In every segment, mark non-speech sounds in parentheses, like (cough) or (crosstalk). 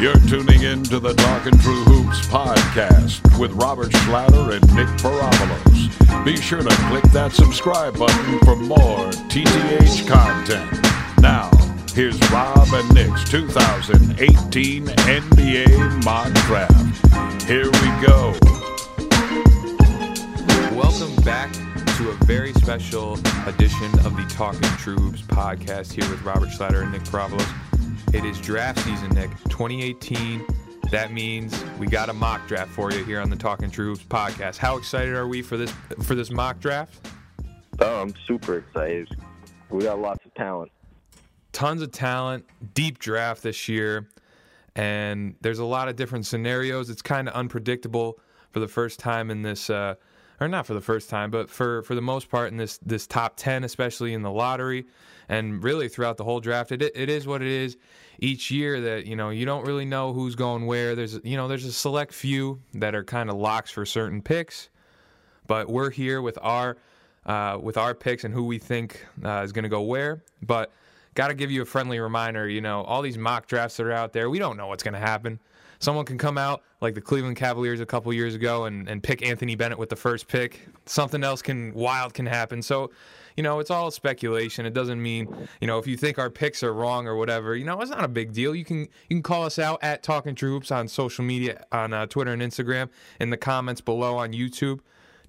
You're tuning in to the Talking True Hoops podcast with Robert Schlatter and Nick Parabolos. Be sure to click that subscribe button for more TTH content. Now, here's Rob and Nick's 2018 NBA mock draft. Here we go. Welcome back to a very special edition of the Talking True Hoops podcast here with Robert Schlatter and Nick Parabolos. It is draft season, Nick, 2018. That means we got a mock draft for you here on the Talking True Hoops podcast. How excited are we for this for this mock draft? Oh, I'm super excited. We got lots of talent. Tons of talent, deep draft this year, and there's a lot of different scenarios. It's kind of unpredictable for the first time in this uh, or not for the first time, but for for the most part in this this top ten, especially in the lottery, and really throughout the whole draft, it it is what it is. Each year that you know you don't really know who's going where. There's you know there's a select few that are kind of locks for certain picks, but we're here with our uh, with our picks and who we think uh, is going to go where. But got to give you a friendly reminder. You know all these mock drafts that are out there, we don't know what's going to happen someone can come out like the Cleveland Cavaliers a couple years ago and, and pick Anthony Bennett with the first pick. Something else can wild can happen. So, you know, it's all speculation. It doesn't mean, you know, if you think our picks are wrong or whatever, you know, it's not a big deal. You can you can call us out at Talking True Hoops on social media on uh, Twitter and Instagram in the comments below on YouTube.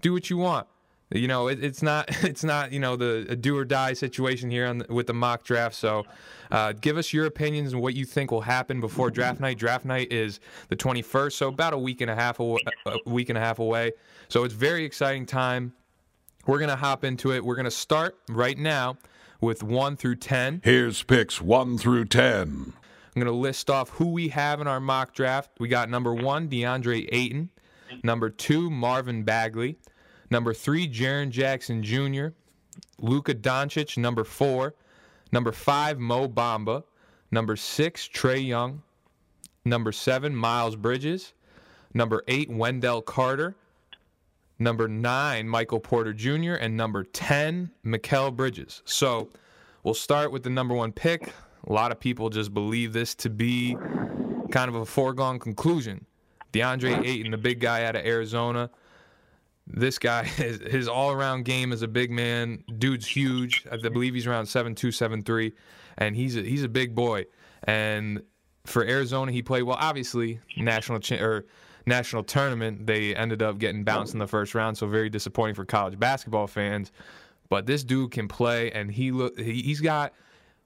Do what you want. You know, it, it's not (laughs) it's not you know the do or die situation here the, with the mock draft. So, uh, give us your opinions and what you think will happen before draft night. Draft night is the 21st, so about a week and a half away, a week and a half away. So it's very exciting time. We're gonna hop into it. We're gonna start right now with one through ten. Here's picks one through ten. I'm gonna list off who we have in our mock draft. We got number one, DeAndre Ayton. Number two, Marvin Bagley. Number three, Jaren Jackson Jr. Luka Doncic, number four. Number five, Mo Bamba. Number six, Trae Young. Number seven, Miles Bridges. Number eight, Wendell Carter. Number nine, Michael Porter Jr. And number 10, Mikal Bridges. So we'll start with the number one pick. A lot of people just believe this to be kind of a foregone conclusion. DeAndre Ayton, the big guy out of Arizona, this guy, (laughs) his, his all around game as a big man, dude's huge. I believe he's around seven two, seven three, and he's a, he's a big boy. And for Arizona, he played well. Obviously, national cha- or national tournament, they ended up getting bounced in the first round, so very disappointing for college basketball fans. But this dude can play, and he look he, he's got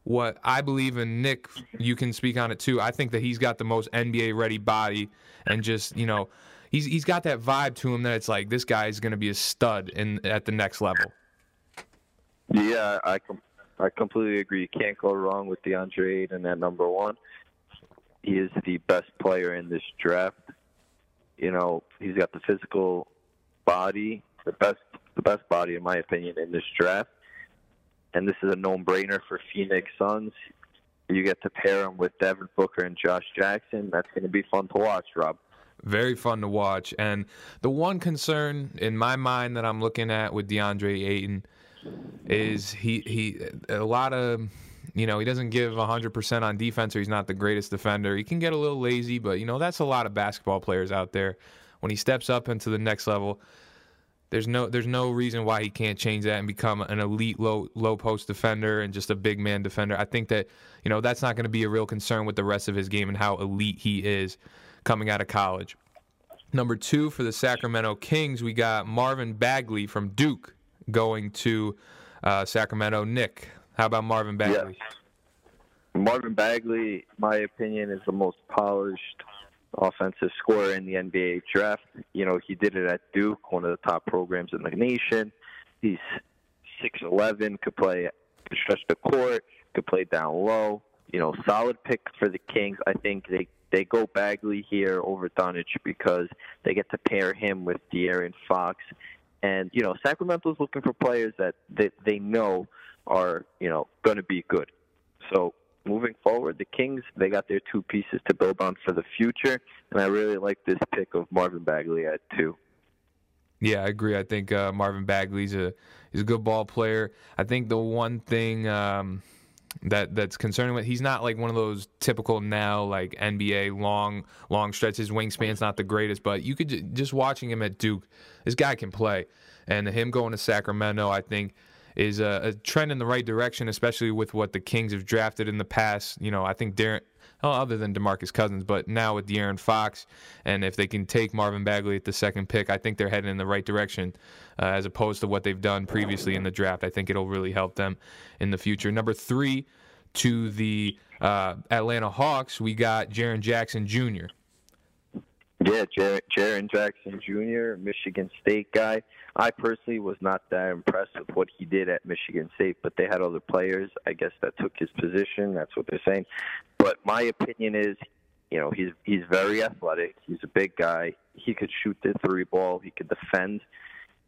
what I believe in. Nick, you can speak on it too. I think that he's got the most NBA ready body, and just you know he's he's got that vibe to him that it's like this guy is going to be a stud in at the next level. Yeah, I com- I completely agree. You can't go wrong with DeAndre Ayton at number one. He is the best player in this draft. You know, he's got the physical body, the best the best body in my opinion in this draft. And this is a no-brainer for Phoenix Suns. You get to pair him with Devin Booker and Josh Jackson. That's going to be fun to watch, Rob. Very fun to watch. And the one concern in my mind that I'm looking at with DeAndre Ayton is he he a lot of you know he doesn't give 100% on defense or he's not the greatest defender. He can get a little lazy, but you know that's a lot of basketball players out there. When he steps up into the next level, there's no there's no reason why he can't change that and become an elite low low post defender and just a big man defender. I think that you know that's not going to be a real concern with the rest of his game and how elite he is coming out of college. Number two for the Sacramento Kings, we got Marvin Bagley from Duke going to uh, Sacramento. Nick, how about Marvin Bagley? Yeah. Marvin Bagley, my opinion, is the most polished offensive scorer in the NBA draft. You know, he did it at Duke, one of the top programs in the nation. He's 6'11", could play, could stretch the court, could play down low. You know, solid pick for the Kings. I think they they go Bagley here over Doncic because they get to pair him with De'Aaron Fox. And, you know, Sacramento's looking for players that they, they know are, you know, going to be good. So moving forward, the Kings, they got their two pieces to build on for the future. And I really like this pick of Marvin Bagley at two. Yeah, I agree. I think uh, Marvin Bagley's a he's a good ball player. I think the one thing um, that that's concerning with. He's not like one of those typical now like NBA long long stretches. Wingspan's not the greatest, but you could just watching him at Duke, this guy can play, and him going to Sacramento, I think. Is a, a trend in the right direction, especially with what the Kings have drafted in the past. You know, I think Darren, well, other than Demarcus Cousins, but now with De'Aaron Fox, and if they can take Marvin Bagley at the second pick, I think they're heading in the right direction uh, as opposed to what they've done previously in the draft. I think it'll really help them in the future. Number three to the uh, Atlanta Hawks, we got Jaren Jackson Jr. Yeah, Jaren Jackson Jr., Michigan State guy. I personally was not that impressed with what he did at Michigan State, but they had other players, I guess, that took his position. That's what they're saying. But my opinion is, you know, he's he's very athletic. He's a big guy. He could shoot the three ball. He could defend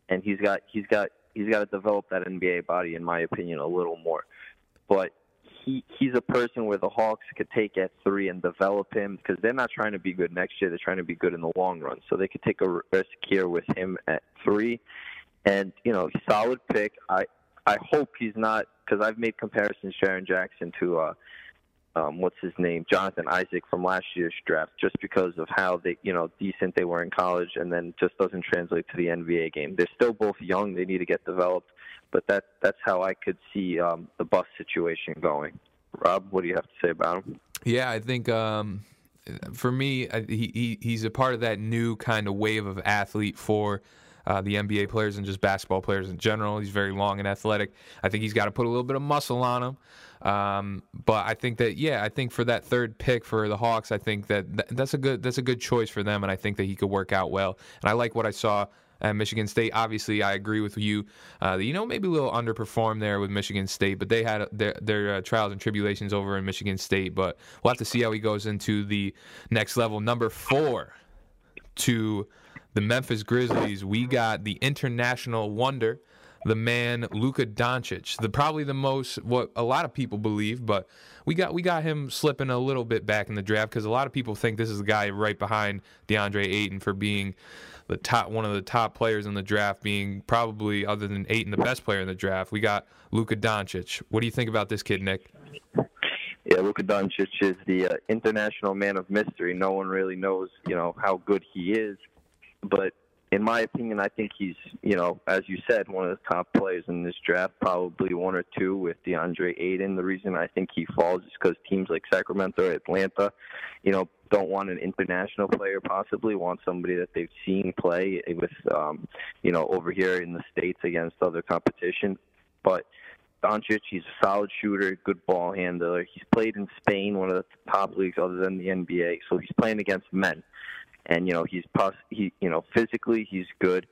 and he's got he's got he's got to develop that NBA body, in my opinion, a little more. But he he's a person where the Hawks could take at three and develop him because they're not trying to be good next year; they're trying to be good in the long run. So they could take a risk here with him at three, and you know, solid pick. I I hope he's not because I've made comparisons Jaren Jackson to uh, um, what's his name, Jonathan Isaac from last year's draft, just because of how they, you know, decent they were in college, and then just doesn't translate to the NBA game. They're still both young; they need to get developed, but that that's how I could see um, the bus situation going. Rob, what do you have to say about him? Yeah, I think um, for me, he, he he's a part of that new kind of wave of athlete for uh, the NBA players and just basketball players in general. He's very long and athletic. I think he's got to put a little bit of muscle on him. Um, but I think that yeah, I think for that third pick for the Hawks, I think that th- that's a good that's a good choice for them, and I think that he could work out well. And I like what I saw at Michigan State. Obviously, I agree with you. Uh, you know, maybe a little underperformed there with Michigan State, but they had their, their uh, trials and tribulations over in Michigan State. But we'll have to see how he goes into the next level. Number four to the Memphis Grizzlies, we got the international wonder, the man Luka Doncic. The probably the most what a lot of people believe, but we got we got him slipping a little bit back in the draft because a lot of people think this is the guy right behind DeAndre Ayton for being the top one of the top players in the draft, being probably other than Ayton the best player in the draft. We got Luka Doncic. What do you think about this kid, Nick? Yeah, Luka Doncic is the uh, international man of mystery. No one really knows, you know, how good he is but in my opinion, I think he's, you know, as you said, one of the top players in this draft, probably one or two with DeAndre Ayton. The reason I think he falls is because teams like Sacramento or Atlanta, you know, don't want an international player, possibly want somebody that they've seen play with, um, you know, over here in the States against other competition. But Doncic, he's a solid shooter, good ball handler. He's played in Spain, one of the top leagues other than the NBA, so he's playing against men and you know he's pos- he you know physically he's good.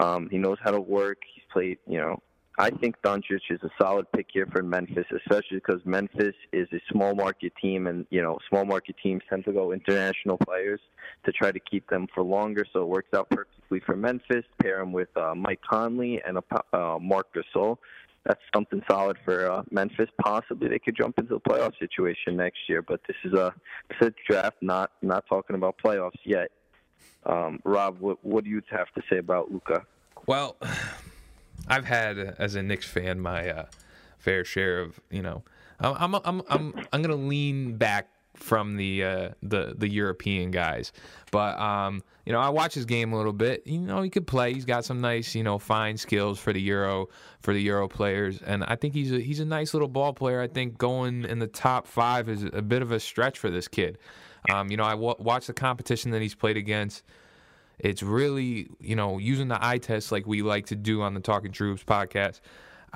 Um, he knows how to work. He's played you know. I think Doncic is a solid pick here for Memphis, especially because Memphis is a small market team, and you know small market teams tend to go international players to try to keep them for longer. So it works out perfectly for Memphis. Pair him with uh, Mike Conley and a, uh, Marc Gasol that's something solid for uh, Memphis. Possibly they could jump into the playoff situation next year, but this is a this is a draft, not not talking about playoffs yet. Um, Rob, what, what do you have to say about Luka? Well, (sighs) I've had as a Knicks fan my uh, fair share of you know. I'm I'm I'm I'm, I'm gonna lean back from the uh, the the European guys. But um, you know, I watch his game a little bit. You know, he could play. He's got some nice, you know, fine skills for the Euro for the Euro players, and I think he's a he's a nice little ball player. I think going in the top five is a bit of a stretch for this kid. Um, you know, I w- watch the competition that he's played against. It's really, you know, using the eye test like we like to do on the Talking True Hoops podcast.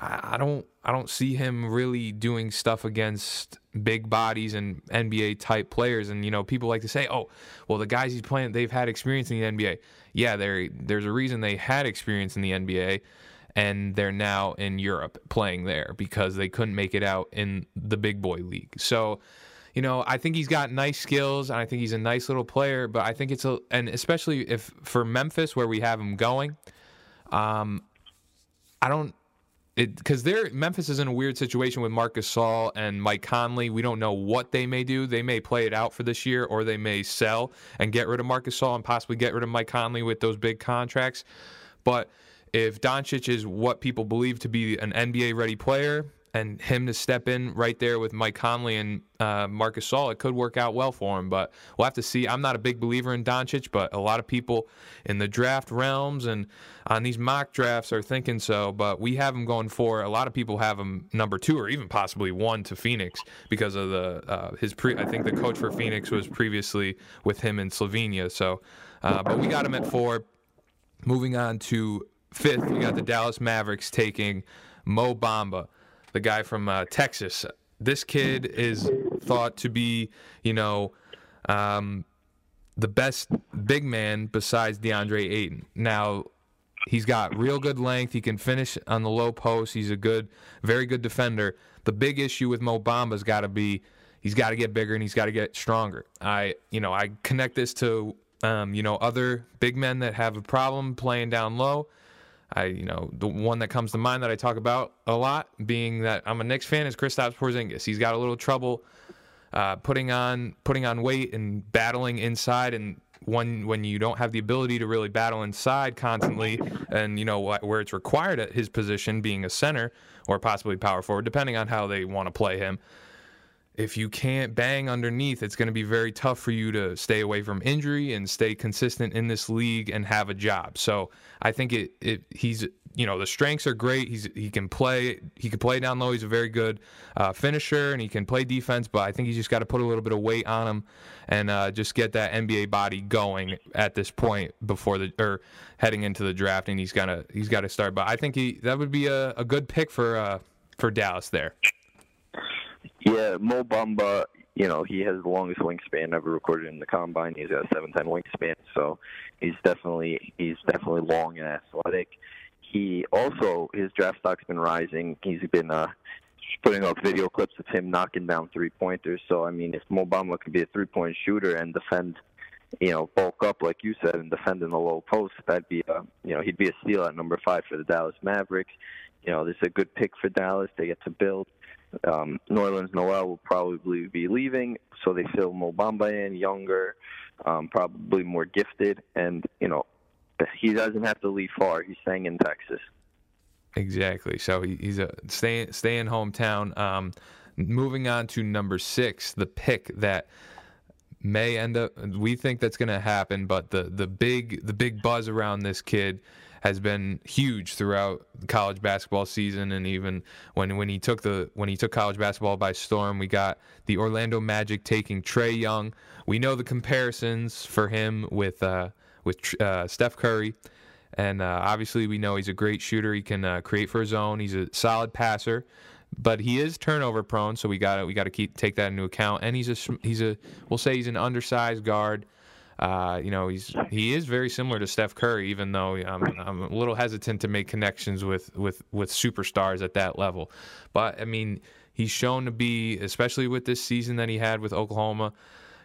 I don't I don't see him really doing stuff against big bodies and NBA type players. And you know, people like to say, "Oh, well, the guys he's playing, they've had experience in the NBA." Yeah, there there's a reason they had experience in the NBA, and they're now in Europe playing there because they couldn't make it out in the big boy league. So. You know, I think he's got nice skills, and I think he's a nice little player. But I think it's a, and especially if for Memphis, where we have him going, um, I don't because they're Memphis is in a weird situation with Marcus Gasol and Mike Conley. We don't know what they may do. They may play it out for this year, or they may sell and get rid of Marcus Gasol and possibly get rid of Mike Conley with those big contracts. But if Doncic is what people believe to be an NBA ready player, and him to step in right there with Mike Conley and uh, Marc Gasol, it could work out well for him. But we'll have to see. I'm not a big believer in Doncic, but a lot of people in the draft realms and on these mock drafts are thinking so. But we have him going for. A lot of people have him number two or even possibly one to Phoenix because of the uh, his pre. I think the coach for Phoenix was previously with him in Slovenia. So, uh, but we got him at four. Moving on to fifth, we got the Dallas Mavericks taking Mo Bamba, the guy from uh, Texas. This kid is thought to be, you know, um, the best big man besides DeAndre Ayton. Now, he's got real good length. He can finish on the low post. He's a good, very good defender. The big issue with Mo Bamba's got to be he's got to get bigger and he's got to get stronger. I, you know, I connect this to, um, you know, other big men that have a problem playing down low. I, you know, the one that comes to mind that I talk about a lot, being that I'm a Knicks fan, is Kristaps Porzingis. He's got a little trouble uh, putting on putting on weight and battling inside, and when when you don't have the ability to really battle inside constantly, and you know where it's required at his position, being a center or possibly power forward, depending on how they want to play him if you can't bang underneath, it's going to be very tough for you to stay away from injury and stay consistent in this league and have a job. So I think it, it he's you know the strengths are great. He's he can play he can play down low. He's a very good uh, finisher and he can play defense. But I think he's just got to put a little bit of weight on him and uh, just get that NBA body going at this point before the or heading into the draft. And he's gonna he's got to start. But I think he that would be a, a good pick for uh, for Dallas there. Yeah, Mo Bamba, you know, he has the longest wingspan ever recorded in the combine. He's got a seven ten wingspan, so he's definitely he's definitely long and athletic. He also his draft stock's been rising. He's been uh putting up video clips of him knocking down three pointers. So I mean, if Mo Bamba could be a three point shooter and defend, you know, bulk up like you said and defend in the low post, that'd be a you know he'd be a steal at number five for the Dallas Mavericks. You know, this is a good pick for Dallas. They get to build. Um, Nerlens Noel will probably be leaving, so they fill Mo Bamba in, younger, um, probably more gifted, and you know he doesn't have to leave far. He's staying in Texas. Exactly. So he, he's a staying staying hometown. Um, moving on to number six, the pick that may end up. We think that's going to happen, but the the big the big buzz around this kid has been huge throughout college basketball season. And even when when he took the when he took college basketball by storm we got the Orlando Magic taking Trae Young. We know the comparisons for him with uh, with uh, Steph Curry. And uh, obviously we know he's a great shooter. He can uh, create for his own. He's a solid passer but he is turnover prone. So we got we got to keep take that into account. And he's a he's a we'll say he's an undersized guard uh, you know, he's he is very similar to Steph Curry, even though I'm, I'm a little hesitant to make connections with, with, with superstars at that level. But I mean, he's shown to be, especially with this season that he had with Oklahoma,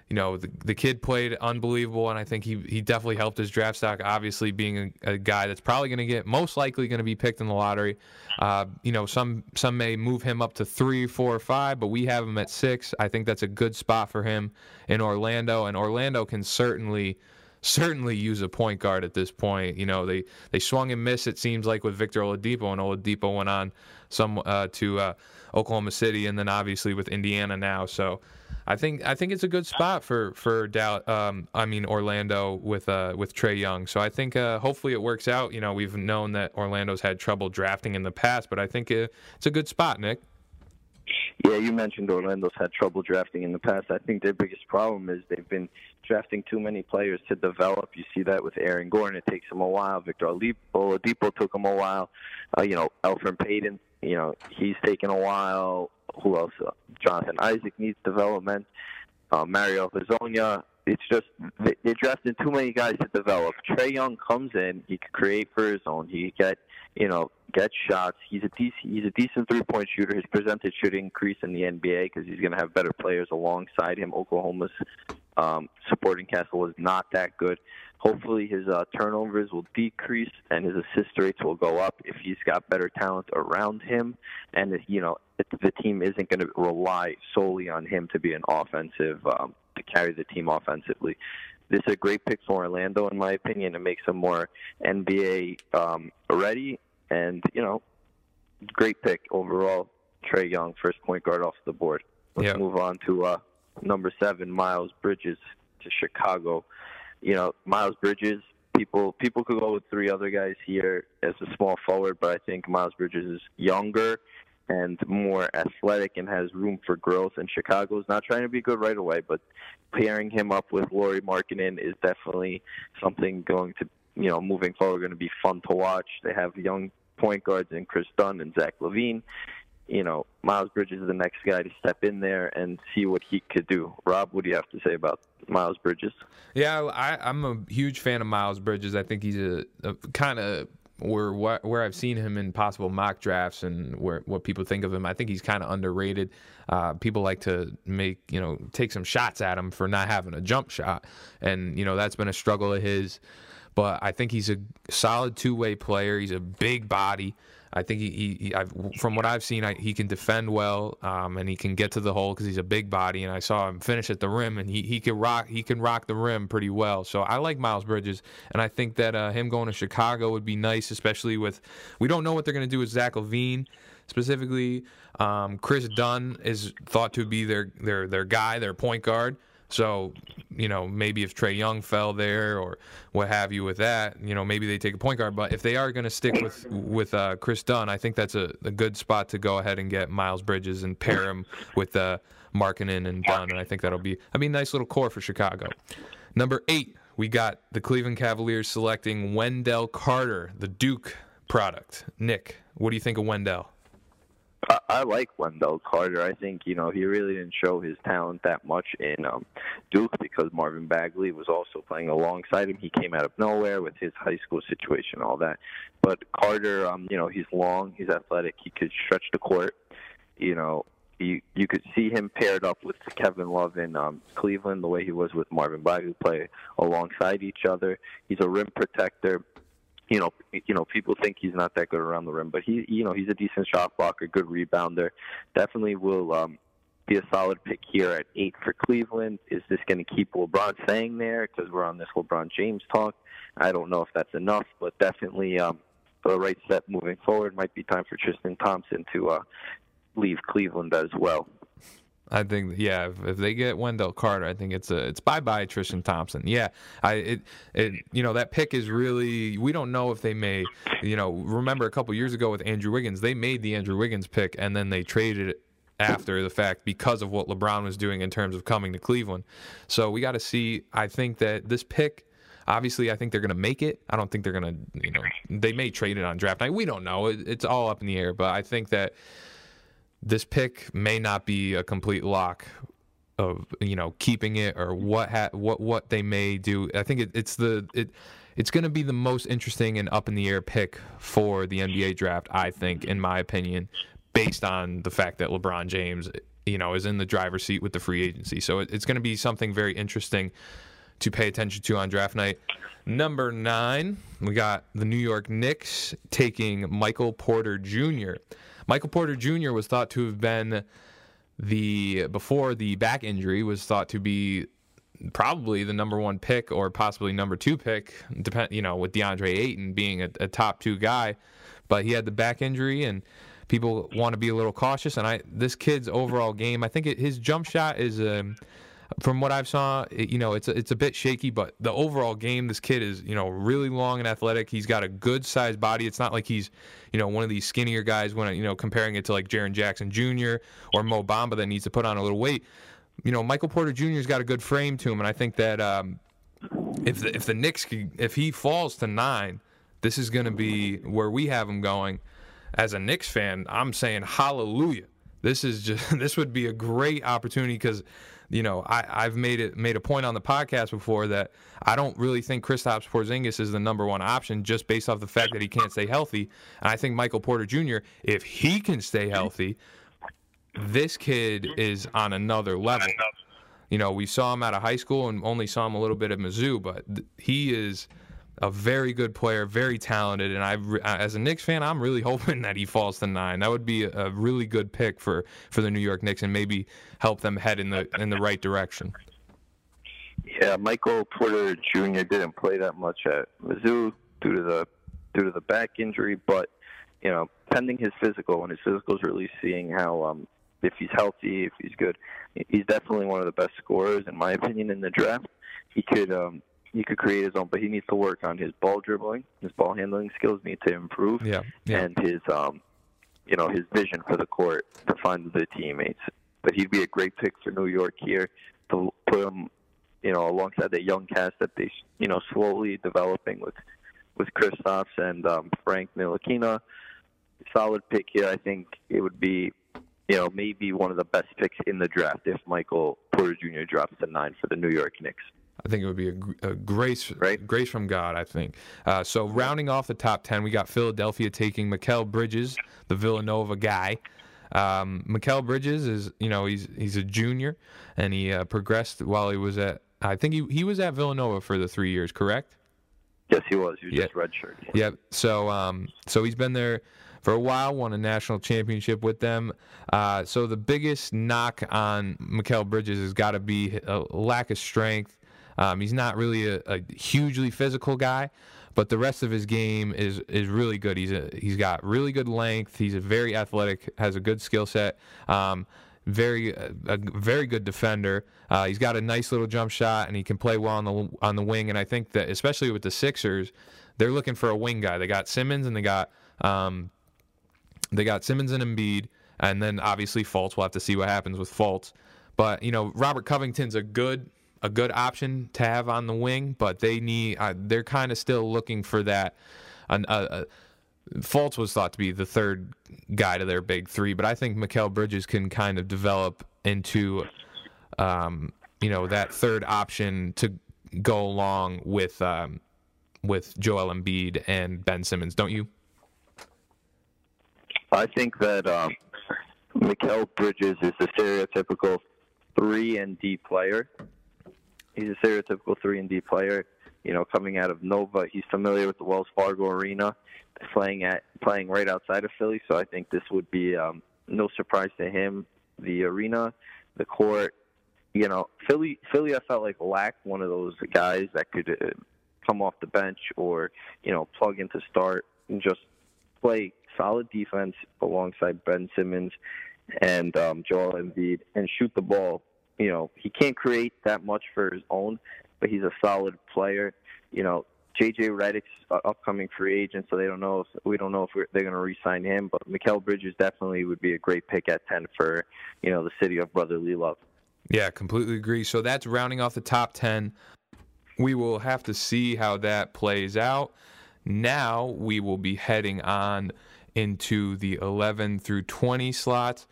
you know, the, the kid played unbelievable, and I think he, he definitely helped his draft stock. Obviously, being a, a guy that's probably going to get most likely going to be picked in the lottery. Uh, you know, some some may move him up to three, four, or five, but we have him at six. I think that's a good spot for him in Orlando, and Orlando can certainly certainly use a point guard at this point. You know, they they swung and missed. It seems like with Victor Oladipo, and Oladipo went on some uh, to uh, Oklahoma City, and then obviously with Indiana now. So I think I think it's a good spot for for Dow, um, I mean Orlando with uh, with Trae Young. So I think uh, hopefully it works out. You know, we've known that Orlando's had trouble drafting in the past, but I think it, it's a good spot, Nick. Yeah, you mentioned Orlando's had trouble drafting in the past. I think their biggest problem is they've been drafting too many players to develop. You see that with Aaron Gordon; it takes him a while. Victor Oladipo took him a while. Uh, you know, Elfrid Payton. You know, he's taken a while who else? Uh, Jonathan Isaac needs development. Uh, Mario Hezonja. It's just they, they drafted too many guys to develop. Trae Young comes in, he can create for his own. He get you know get shots. He's a decent he's a decent three point shooter. His percentage should increase in the NBA because he's going to have better players alongside him. Oklahoma's um, supporting cast was not that good. Hopefully, his uh, turnovers will decrease and his assist rates will go up if he's got better talent around him, and you know the team isn't going to rely solely on him to be an offensive um, to carry the team offensively. This is a great pick for Orlando, in my opinion. It makes them more NBA um, ready, and you know, great pick overall. Trae Young, first point guard off the board. Let's Yep. move on to uh, number seven, Miles Bridges to Chicago. You know, Miles Bridges. People people could go with three other guys here as a small forward, but I think Miles Bridges is younger and more athletic and has room for growth. And Chicago's not trying to be good right away, but pairing him up with Lauri Markkanen is definitely something going to you know moving forward going to be fun to watch. They have young point guards in Kris Dunn and Zach LaVine. You know, Miles Bridges is the next guy to step in there and see what he could do. Rob, what do you have to say about Miles Bridges? Yeah, I, I'm a huge fan of Miles Bridges. I think he's a, a kind of where where I've seen him in possible mock drafts and where what people think of him. I think he's kind of underrated. Uh, people like to make you know take some shots at him for not having a jump shot, and you know that's been a struggle of his. But I think he's a solid two way player. He's a big body. I think he, he, he from what I've seen, I, he can defend well, um, and he can get to the hole because he's a big body. And I saw him finish at the rim, and he, he can rock he can rock the rim pretty well. So I like Miles Bridges, and I think that uh, him going to Chicago would be nice, especially with we don't know what they're going to do with Zach LaVine specifically. Um, Kris Dunn is thought to be their their their guy, their point guard. So, you know, maybe if Trae Young fell there or what have you with that, you know, maybe they take a point guard. But if they are going to stick with with uh, Kris Dunn, I think that's a, a good spot to go ahead and get Miles Bridges and pair him with uh, and Dunn, and I think that'll be I mean nice little core for Chicago. Number eight, we got the Cleveland Cavaliers selecting Wendell Carter, the Duke product. Nick, what do you think of Wendell? I, like Wendell Carter. I think you know he really didn't show his talent that much in um, Duke because Marvin Bagley was also playing alongside him. He came out of nowhere with his high school situation, all that. But Carter, um, you know, he's long, he's athletic, he could stretch the court. You know, you you could see him paired up with Kevin Love in um, Cleveland, the way he was with Marvin Bagley, play alongside each other. He's a rim protector you know, you know, people think he's not that good around the rim, but he, you know, he's a decent shot blocker, good rebounder. Definitely will um, be a solid pick here at eight for Cleveland. Is this going to keep LeBron staying there? Because we're on this LeBron James talk. I don't know if that's enough, but definitely um, the right step moving forward, might be time for Tristan Thompson to uh, leave Cleveland as well. I think yeah, if, if, they get Wendell Carter, I think it's a it's bye bye Tristan Thompson. Yeah, I it it you know that pick is really we don't know if they may you know remember a couple years ago with Andrew Wiggins they made the Andrew Wiggins pick and then they traded it after the fact because of what LeBron was doing in terms of coming to Cleveland. So we got to see. I think that this pick. Obviously, I think they're going to make it. I don't think they're going to, you know, they may trade it on draft night. We don't know. It, it's all up in the air. But I think that this pick may not be a complete lock of you know keeping it or what ha- what what they may do. I think it, it's the it it's going to be the most interesting and up in the air pick for the NBA draft. I think, in my opinion, based on the fact that LeBron James you know is in the driver's seat with the free agency. So it, it's going to be something very interesting to pay attention to on draft night. Number nine, we got the New York Knicks taking Michael Porter Jr. Michael Porter Jr. was thought to have been the before the back injury was thought to be probably the number one pick or possibly number two pick, depend you know with DeAndre Ayton being a, a top two guy, but he had the back injury and people want to be a little cautious. And I this kid's overall game, I think it, his jump shot is. Um, from what I've saw, it, you know, it's a, it's a bit shaky, but the overall game, this kid is, you know, really long and athletic. He's got a good sized body. It's not like he's, you know, one of these skinnier guys when, you know, comparing it to like Jaren Jackson Jr. or Mo Bamba that needs to put on a little weight. You know, Michael Porter Jr.'s got a good frame to him, and I think that um, if the, if the Knicks if he falls to nine, this is going to be where we have him going. As a Knicks fan, I'm saying hallelujah. This is just (laughs) this would be a great opportunity because you know, I, I've made it made a point on the podcast before that I don't really think Kristaps Porzingis is the number one option just based off the fact that he can't stay healthy. And I think Michael Porter Jr. if he can stay healthy, this kid is on another level. You know, we saw him out of high school and only saw him a little bit at Mizzou, but he is a very good player, very talented, and I, as a Knicks fan, I'm really (laughs) hoping that he falls to nine. That would be a really good pick for, for the New York Knicks, and maybe help them head in the in the right direction. Yeah, Michael Porter Jr. didn't play that much at Mizzou due to the due to the back injury, but you know, pending his physical, when his physical is released, seeing how um, if he's healthy, if he's good, he's definitely one of the best scorers in my opinion in the draft. He could um, he could create his own, but he needs to work on his ball dribbling, his ball handling skills need to improve, Yeah, yeah. and his um, you know, his vision for the court to find the teammates. But he'd be a great pick for New York here to put him, you know, alongside that young cast that they, you know, slowly developing with with Kristaps and um, Frank Ntilikina. Solid pick here. I think it would be, you know, maybe one of the best picks in the draft if Michael Porter Jr. drops to nine for the New York Knicks. I think it would be a, a grace, Right. grace from God. I think. Uh, so rounding off the top ten, we got Philadelphia taking Mikal Bridges, the Villanova guy. Um, Mikal Bridges is, you know, he's he's a junior, and he uh, progressed while he was at. I think he he was at Villanova for the three years, correct? Yes, he was. He was Yeah. just redshirt. Yep. So um, so he's been there for a while, won a national championship with them. Uh, so the biggest knock on Mikal Bridges has got to be a lack of strength. Um, he's not really a, a hugely physical guy, but the rest of his game is is really good. He's a, he's got really good length. He's a very athletic, has a good skill set. Um, very a, very good defender. Uh, he's got a nice little jump shot, and he can play well on the on the wing. And I think that especially with the Sixers, they're looking for a wing guy. They got Simmons and they got um, they got Simmons and Embiid, and then obviously Fultz. We'll have to see what happens with Fultz. But you know, Robert Covington's a good a good option to have on the wing, but they need uh, they're kind of still looking for that. An, uh, Fultz was thought to be the third guy to their big three, but I think Mikal Bridges can kind of develop into, um, you know, that third option to go along with um, with Joel Embiid and Ben Simmons, don't you? I think that um, Mikal Bridges is the stereotypical three and D player. He's a stereotypical three and D player. You know, coming out of Nova, he's familiar with the Wells Fargo Arena, playing at playing right outside of Philly. So I think this would be um, no surprise to him. The arena, the court. You know, Philly. Philly, I felt like lacked one of those guys that could uh, come off the bench or you know plug in to start and just play solid defense alongside Ben Simmons and um, Joel Embiid and shoot the ball. You know, he can't create that much for his own, but he's a solid player. You know, JJ Redick's upcoming free agent, so they don't know if we don't know if they're going to re-sign him. But Mikal Bridges definitely would be a great pick at ten for you know the city of brotherly love. Yeah, completely agree. So that's rounding off the top 10. We will have to see how that plays out. Now we will be heading on into the 11 through 20 slots.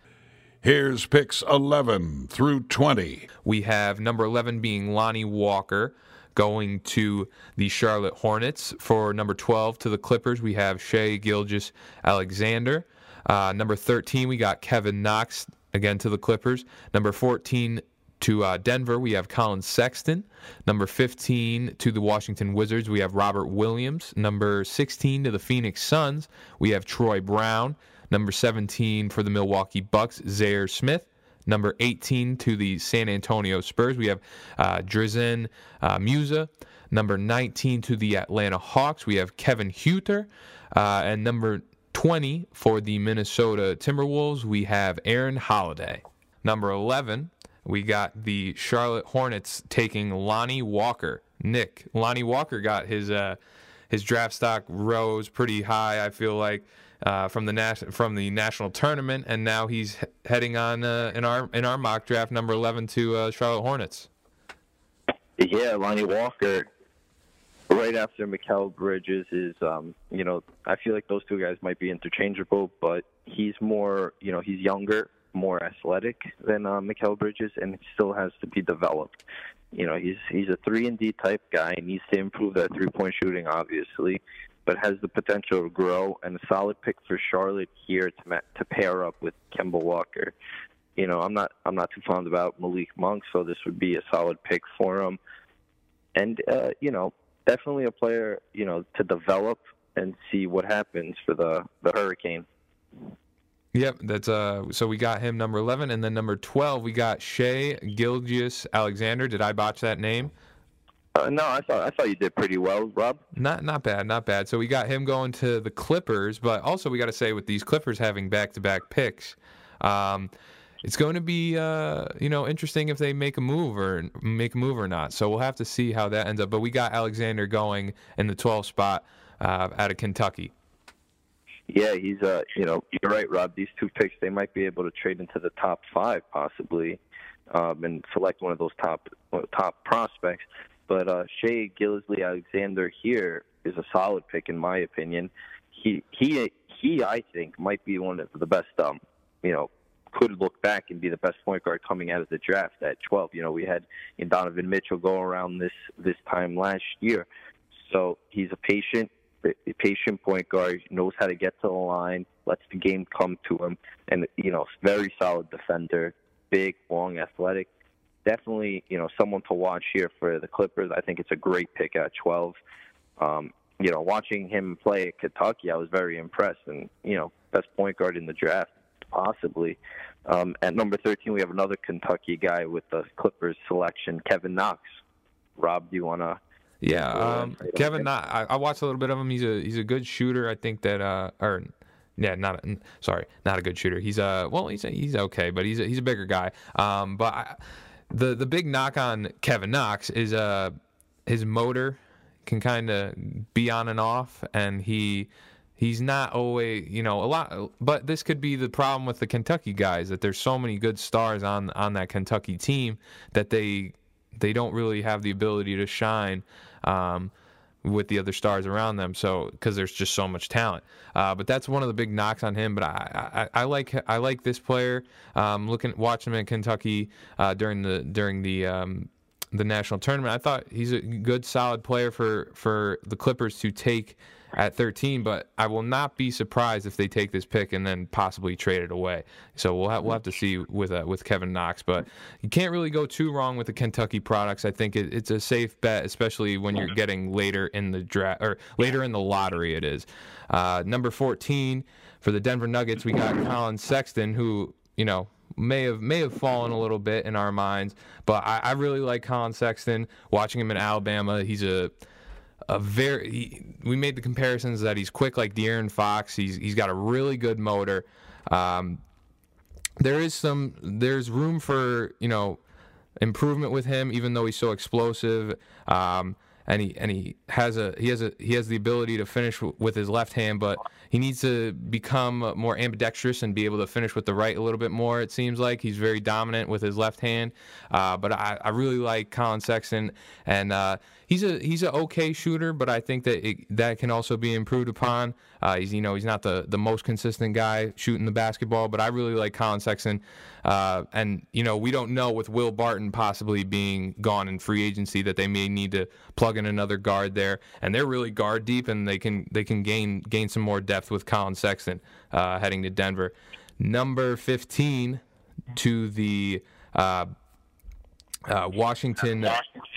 Here's picks 11 through 20. We have number 11 being Lonnie Walker going to the Charlotte Hornets. For number 12 to the Clippers, we have Shai Gilgeous Alexander. Uh, number 13, we got Kevin Knox again to the Clippers. Number 14 to uh, Denver, we have Collin Sexton. Number 15 to the Washington Wizards, we have Robert Williams. Number 16 to the Phoenix Suns, we have Troy Brown. Number 17 for the Milwaukee Bucks, Zhaire Smith. Number 18 to the San Antonio Spurs, we have uh, Dzanan uh, Musa. Number 19 to the Atlanta Hawks, we have Kevin Huerter. Uh, and number 20 for the Minnesota Timberwolves, we have Aaron Holiday. Number 11, we got the Charlotte Hornets taking Lonnie Walker. Nick, Lonnie Walker got his uh, his draft stock rose pretty high. I feel like uh, from the nas- from the national tournament, and now he's he- heading on uh, in our in our mock draft number 11 to uh, Charlotte Hornets. Yeah, Lonnie Walker, right after Mikal Bridges is, um, you know, I feel like those two guys might be interchangeable, but he's more, you know, he's younger, more athletic than uh, Mikal Bridges, and still has to be developed. You know, he's he's a three and D type guy, needs to improve that three point shooting, obviously, but has the potential to grow. And a solid pick for Charlotte here to ma- to pair up with Kemba Walker. You know, I'm not I'm not too fond about Malik Monk, so this would be a solid pick for him. And uh, you know, definitely a player you know to develop and see what happens for the the Hurricane. Yep, that's uh. So we got him number 11, and then number 12 we got Shai Gilgeous Alexander. Did I botch that name? Uh, no, I thought I thought you did pretty well, Rob. Not not bad, not bad. So we got him going to the Clippers, but also we got to say with these Clippers having back-to-back picks, um, it's going to be uh, you know interesting if they make a move or make a move or not. So we'll have to see how that ends up. But we got Alexander going in the 12th spot uh, out of Kentucky. Yeah, he's uh, you know, you're right, Rob. These two picks, they might be able to trade into the top five possibly, um, and select one of those top top prospects. But uh, Shai Gilgeous Alexander here is a solid pick in my opinion. He he he, I think, might be one of the best. Um, you know, could look back and be the best point guard coming out of the draft at 12. You know, we had Donovan Mitchell go around this this time last year. So he's a patient a patient point guard, knows how to get to the line, lets the game come to him, and you know, very solid defender, big, long, athletic. Definitely, you know, someone to watch here for the Clippers. I think it's a great pick at 12. Um, you know, watching him play at Kentucky, I was very impressed, and you know, best point guard in the draft, possibly. Um, at number 13, we have another Kentucky guy with the Clippers selection, Kevin Knox. Rob, do you want to yeah, um, Kevin. Not, I, I, watched a little bit of him. He's a he's a good shooter. I think that uh, or yeah, not a, sorry, not a good shooter. He's a well, he's a, he's okay, but he's a, he's a bigger guy. Um, but I, the the big knock on Kevin Knox is uh his motor can kind of be on and off, and he he's not always you know a lot. But this could be the problem with the Kentucky guys that there's so many good stars on on that Kentucky team that they they don't really have the ability to shine um, with the other stars around them. So because there's just so much talent. Uh, but that's one of the big knocks on him. But I, I, I like I like this player. Um, looking watching him in Kentucky uh, during the during the um, the national tournament, I thought he's a good solid player for for the Clippers to take at 13, but I will not be surprised if they take this pick and then possibly trade it away. So we'll have, we'll have to see with uh, with Kevin Knox, but you can't really go too wrong with the Kentucky products. I think it, it's a safe bet, especially when you're getting later in the draft or later in the lottery. It is uh, number 14 for the Denver Nuggets. We got Collin Sexton, who you know may have may have fallen a little bit in our minds, but I, I really like Collin Sexton. Watching him in Alabama, he's a a very we made the comparisons that he's quick like De'Aaron Fox. He's he's got a really good motor. Um, there is some there's room for you know improvement with him, even though he's so explosive. Um, and he and he has a he has a he has the ability to finish w- with his left hand, but he needs to become more ambidextrous and be able to finish with the right a little bit more. It seems like he's very dominant with his left hand, uh, but I, I really like Collin Sexton, and uh, he's a he's an okay shooter, but I think that it, that can also be improved upon. Uh, he's you know he's not the the most consistent guy shooting the basketball, but I really like Collin Sexton. Uh, and you know we don't know with Will Barton possibly being gone in free agency that they may need to plug in another guard there, and they're really guard deep, and they can they can gain gain some more depth with Collin Sexton uh, heading to Denver. Number 15 to the uh, uh, Washington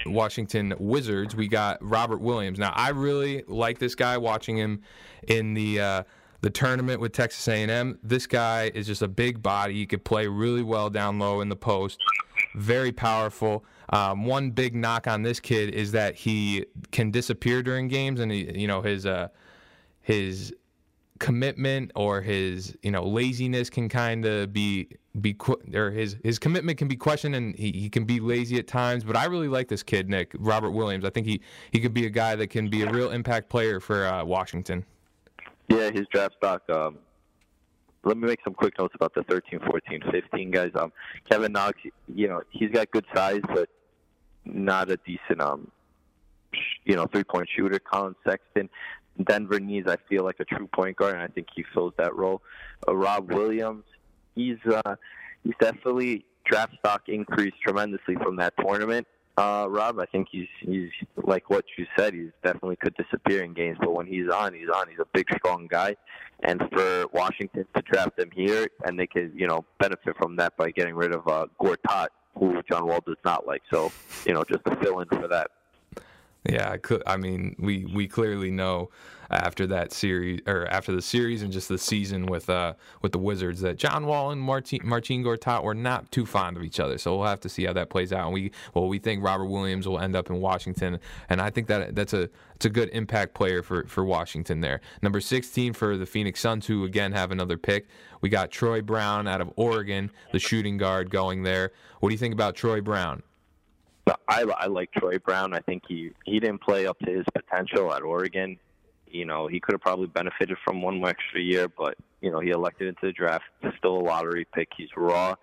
Washington Wizards. We got Robert Williams. Now I really like this guy. Watching him in the uh, the tournament with Texas A&M, this guy is just a big body. He could play really well down low in the post. Very powerful. Um, one big knock on this kid is that he can disappear during games, and he, you know his uh, his commitment or his you know laziness can kind of be be or his his commitment can be questioned and he, he can be lazy at times but i really like this kid nick robert williams. I think he he could be a guy that can be a real impact player for uh, washington. Yeah his draft stock um let me make some quick notes about the 13 14 15 guys. Um kevin knox you know he's got good size but not a decent um you know three point shooter collin sexton Denver needs, I feel, like a true point guard, and I think he fills that role. Uh, Rob Williams, he's uh, he's definitely draft stock increased tremendously from that tournament. Uh, Rob, I think he's he's like what you said. He's definitely could disappear in games, but when he's on, he's on. He's a big, strong guy, and for Washington to draft him here, and they could you know benefit from that by getting rid of uh, Gortat, who John Wall does not like. So you know, just a fill in for that. Yeah, I could. I mean, we we clearly know after that series or after the series and just the season with uh with the Wizards that John Wall and Martin Marcin Gortat were not too fond of each other. So we'll have to see how that plays out. And we well we think Robert Williams will end up in Washington, and I think that that's a it's a good impact player for for Washington there. Number 16 for the Phoenix Suns, who again have another pick. We got Troy Brown out of Oregon, the shooting guard, going there. What do you think about Troy Brown? I, I like Troy Brown. I think he he didn't play up to his potential at Oregon. You know, he could have probably benefited from one more extra year, but you know, he elected into the draft. Still a lottery pick. He's raw.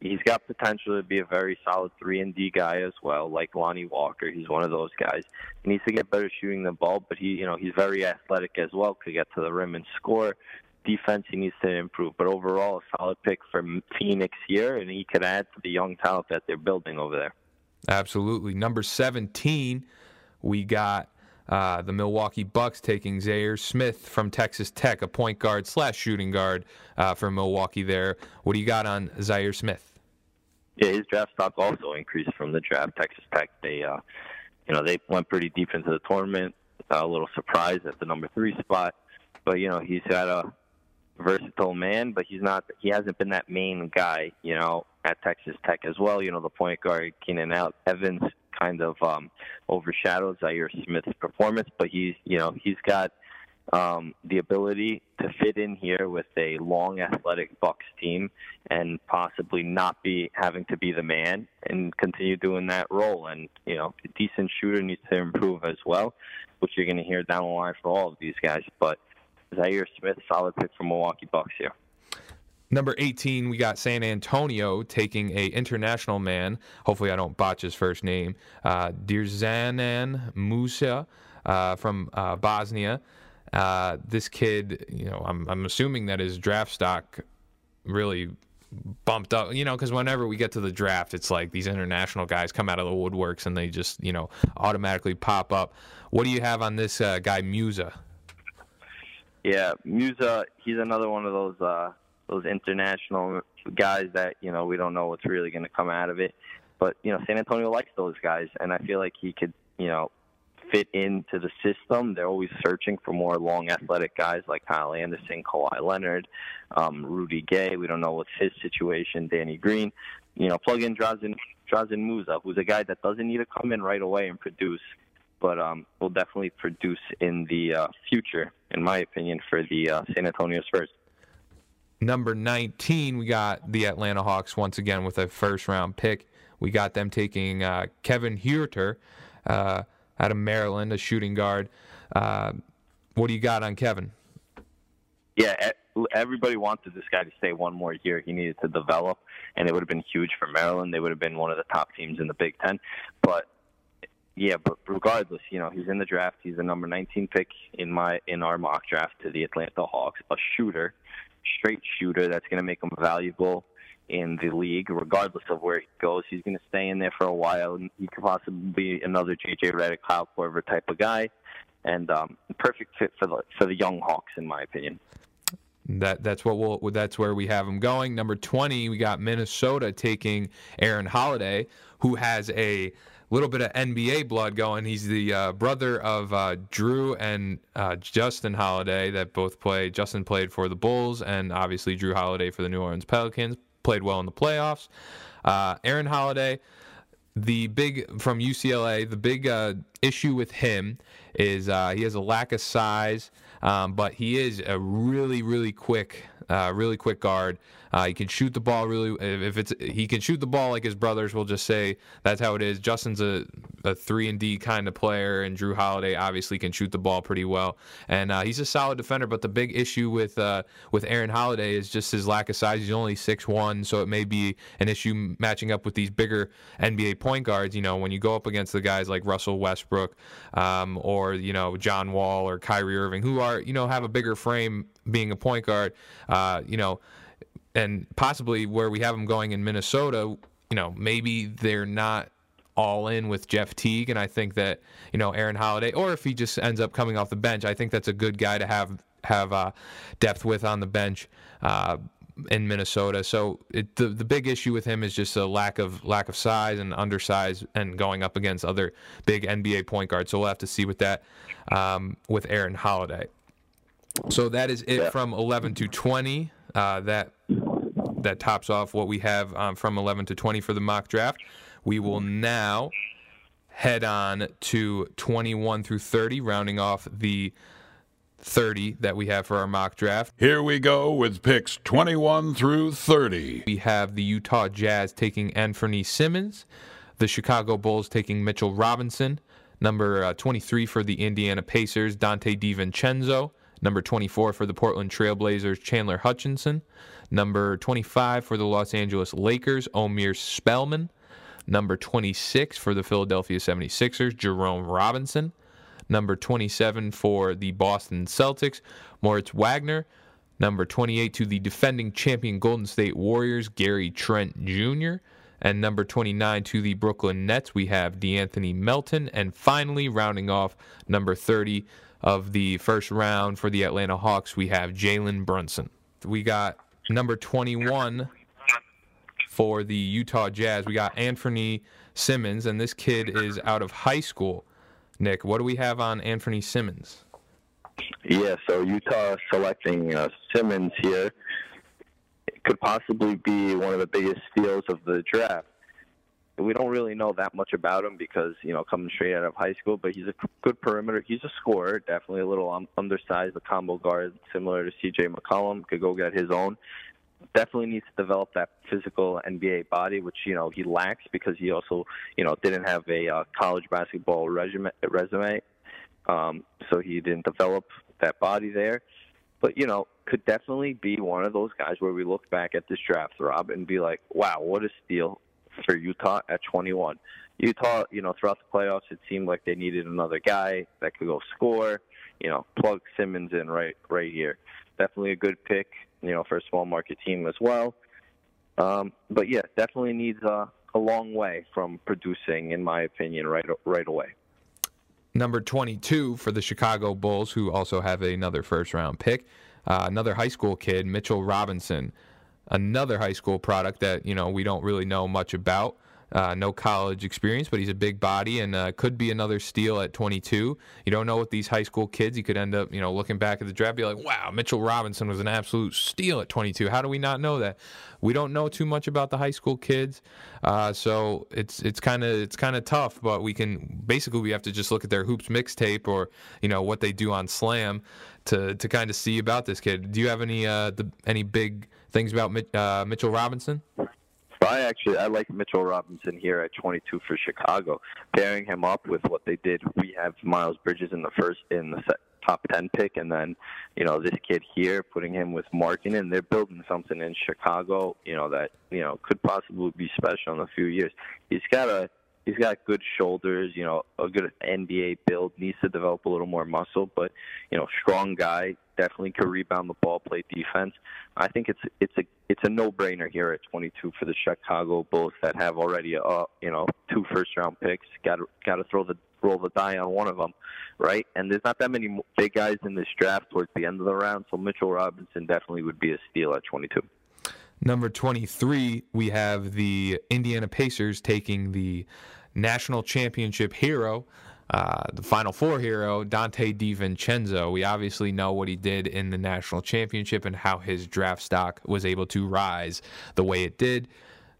He's got potential to be a very solid three and D guy as well, like Lonnie Walker. He's one of those guys. He needs to get better shooting the ball, but he, you know, he's very athletic as well. Could get to the rim and score. Defense, he needs to improve. But overall, a solid pick for Phoenix here, and he could add to the young talent that they're building over there. Absolutely. Number 17, we got uh, the Milwaukee Bucks taking Zhaire Smith from Texas Tech, a point guard slash shooting guard uh, from Milwaukee there. What do you got on Zhaire Smith? Yeah, his draft stock also increased from the draft. Texas Tech, they, uh, you know, they went pretty deep into the tournament. a little surprised at the number three spot, but you know, he's got a versatile man, but he's not. He hasn't been that main guy, you know, at Texas Tech as well. You know, the point guard Keenan Evans kind of um, overshadowed Zhaire Smith's performance, but he's you know he's got um, the ability to fit in here with a long, athletic Bucks team and possibly not be having to be the man and continue doing that role. And you know, a decent shooter needs to improve as well, which you're going to hear down the line for all of these guys. But Zhaire Smith, solid pick for Milwaukee Bucks here. Number 18, we got San Antonio taking a international man. Hopefully, I don't botch his first name. Uh, Dirzanan Musa uh, from uh, Bosnia. Uh, this kid, you know, I'm, I'm assuming that his draft stock really bumped up, you know, because whenever we get to the draft, it's like these international guys come out of the woodworks and they just, you know, automatically pop up. What do you have on this uh, guy, Musa? Yeah, Musa, he's another one of those uh, those international guys that you know we don't know what's really going to come out of it. But you know, San Antonio likes those guys, and I feel like he could you know fit into the system. They're always searching for more long, athletic guys like Kyle Anderson, Kawhi Leonard, um, Rudy Gay. We don't know what's his situation. Danny Green. You know, plug in Drazen Drazen Musa, who's a guy that doesn't need to come in right away and produce, but um, will definitely produce in the uh, future, in my opinion, for the uh, San Antonio Spurs. Number 19, we got the Atlanta Hawks once again with a first round pick. We got them taking uh, Kevin Huerter uh, out of Maryland, a shooting guard. Uh, what do you got on Kevin? Yeah, everybody wanted this guy to stay one more year. He needed to develop, and it would have been huge for Maryland. They would have been one of the top teams in the Big Ten. But yeah, but regardless, you know, he's in the draft. He's the number 19 pick in my in our mock draft to the Atlanta Hawks, a shooter straight shooter that's going to make him valuable in the league, regardless of where he goes. He's going to stay in there for a while, and he could possibly be another JJ Redick, Kyle Korver type of guy, and um, perfect fit for the for the young Hawks, in my opinion. That that's what we'll that's where we have him going. Number twenty, we got Minnesota taking Aaron Holiday, who has a little bit of NBA blood going. He's the uh, brother of uh, Jrue and uh, Justin Holiday that both played. Justin played for the Bulls, and obviously Jrue Holiday for the New Orleans Pelicans. Played well in the playoffs. Uh, Aaron Holiday, the big from UCLA, the big uh, issue with him is uh, he has a lack of size, um, but he is a really, really quick, really quick guard. Uh, he can shoot the ball really. If it's he can shoot the ball like his brothers. We'll just say that's how it is. Justin's a, a three and D kind of player, and Jrue Holiday obviously can shoot the ball pretty well, and uh, he's a solid defender. But the big issue with uh, with Aaron Holiday is just his lack of size. He's only six one, so it may be an issue matching up with these bigger NBA point guards. You know, when you go up against the guys like Russell Westbrook um, or you know John Wall or Kyrie Irving, who are you know have a bigger frame being a point guard. Uh, you know and possibly where we have them going in Minnesota, you know, maybe they're not all in with Jeff Teague, and I think that you know Aaron Holiday, or if he just ends up coming off the bench, I think that's a good guy to have have uh, depth with on the bench. Uh, in Minnesota. So it, the the big issue with him is just a lack of lack of size and undersize and going up against other big NBA point guards. So we'll have to see with that um, with Aaron Holiday. So that is it from 11 to 20. Uh, that that tops off what we have um, from 11 to 20 for the mock draft. We will now head on to 21 through 30, rounding off the 30 that we have for our mock draft. Here we go with picks 21 through 30. We have the Utah Jazz taking Anthony Simons, the Chicago Bulls taking Mitchell Robinson, number uh, 23 for the Indiana Pacers, Donte DiVincenzo, number 24 for the Portland Trailblazers, Chandler Hutchinson, number 25 for the Los Angeles Lakers, Omari Spellman, number 26 for the Philadelphia 76ers, Jerome Robinson, number 27 for the Boston Celtics, Moritz Wagner, number 28 to the defending champion Golden State Warriors, Gary Trent Jr., and number 29 to the Brooklyn Nets, we have DeAnthony Melton, and finally rounding off number 30 of the first round for the Atlanta Hawks, we have Jalen Brunson. We got number 21 for the Utah Jazz. We got Anthony Simons, and this kid is out of high school. Nick, what do we have on Anthony Simons? Yeah, so Utah selecting uh, Simons here could possibly be one of the biggest steals of the draft. We don't really know that much about him because you know coming straight out of high school, but he's a good perimeter. He's a scorer, definitely a little undersized, a combo guard similar to C.J. McCollum. Could go get his own. Definitely needs to develop that physical NBA body, which you know he lacks because he also you know didn't have a uh, college basketball resume. resume. Um, so he didn't develop that body there. But you know, could definitely be one of those guys where we look back at this draft, Rob, and be like, "Wow, what a steal for Utah at 21." Utah, you know, throughout the playoffs, it seemed like they needed another guy that could go score. You know, plug Simons in right, right here. Definitely a good pick, you know, for a small market team as well. Um, but yeah, definitely needs a, a long way from producing, in my opinion, right, right away. Number 22 for the Chicago Bulls, who also have another first round pick. Uh, another high school kid, Mitchell Robinson. Another high school product that, you know, we don't really know much about. Uh, no college experience, but he's a big body and uh, could be another steal at 22. You don't know with these high school kids. You could end up, you know, looking back at the draft, be like, wow, Mitchell Robinson was an absolute steal at 22. How do we not know that? We don't know too much about the high school kids, uh, so it's it's kind of it's kind of tough. But we can basically we have to just look at their hoops mixtape or you know what they do on Slam to to kind of see about this kid. Do you have any uh, the, any big things about uh, Mitchell Robinson? I actually I like Mitchell Robinson here at 22 for Chicago. Pairing him up with what they did, we have Miles Bridges in the first in the set, top 10 pick, and then you know this kid here, putting him with Markkanen. They're building something in Chicago, you know that you know could possibly be special in a few years. He's got a he's got good shoulders, you know, a good NBA build. Needs to develop a little more muscle, but you know, strong guy. Definitely could rebound the ball, play defense. I think it's it's a it's a no-brainer here at 22 for the Chicago Bulls that have already uh you know two first-round picks. Got to got to throw the roll the die on one of them, right? And there's not that many big guys in this draft towards the end of the round, so Mitchell Robinson definitely would be a steal at 22. Number 23, we have the Indiana Pacers taking the national championship hero, uh, the Final Four hero, Donte DiVincenzo. We obviously know what he did in the national championship and how his draft stock was able to rise the way it did.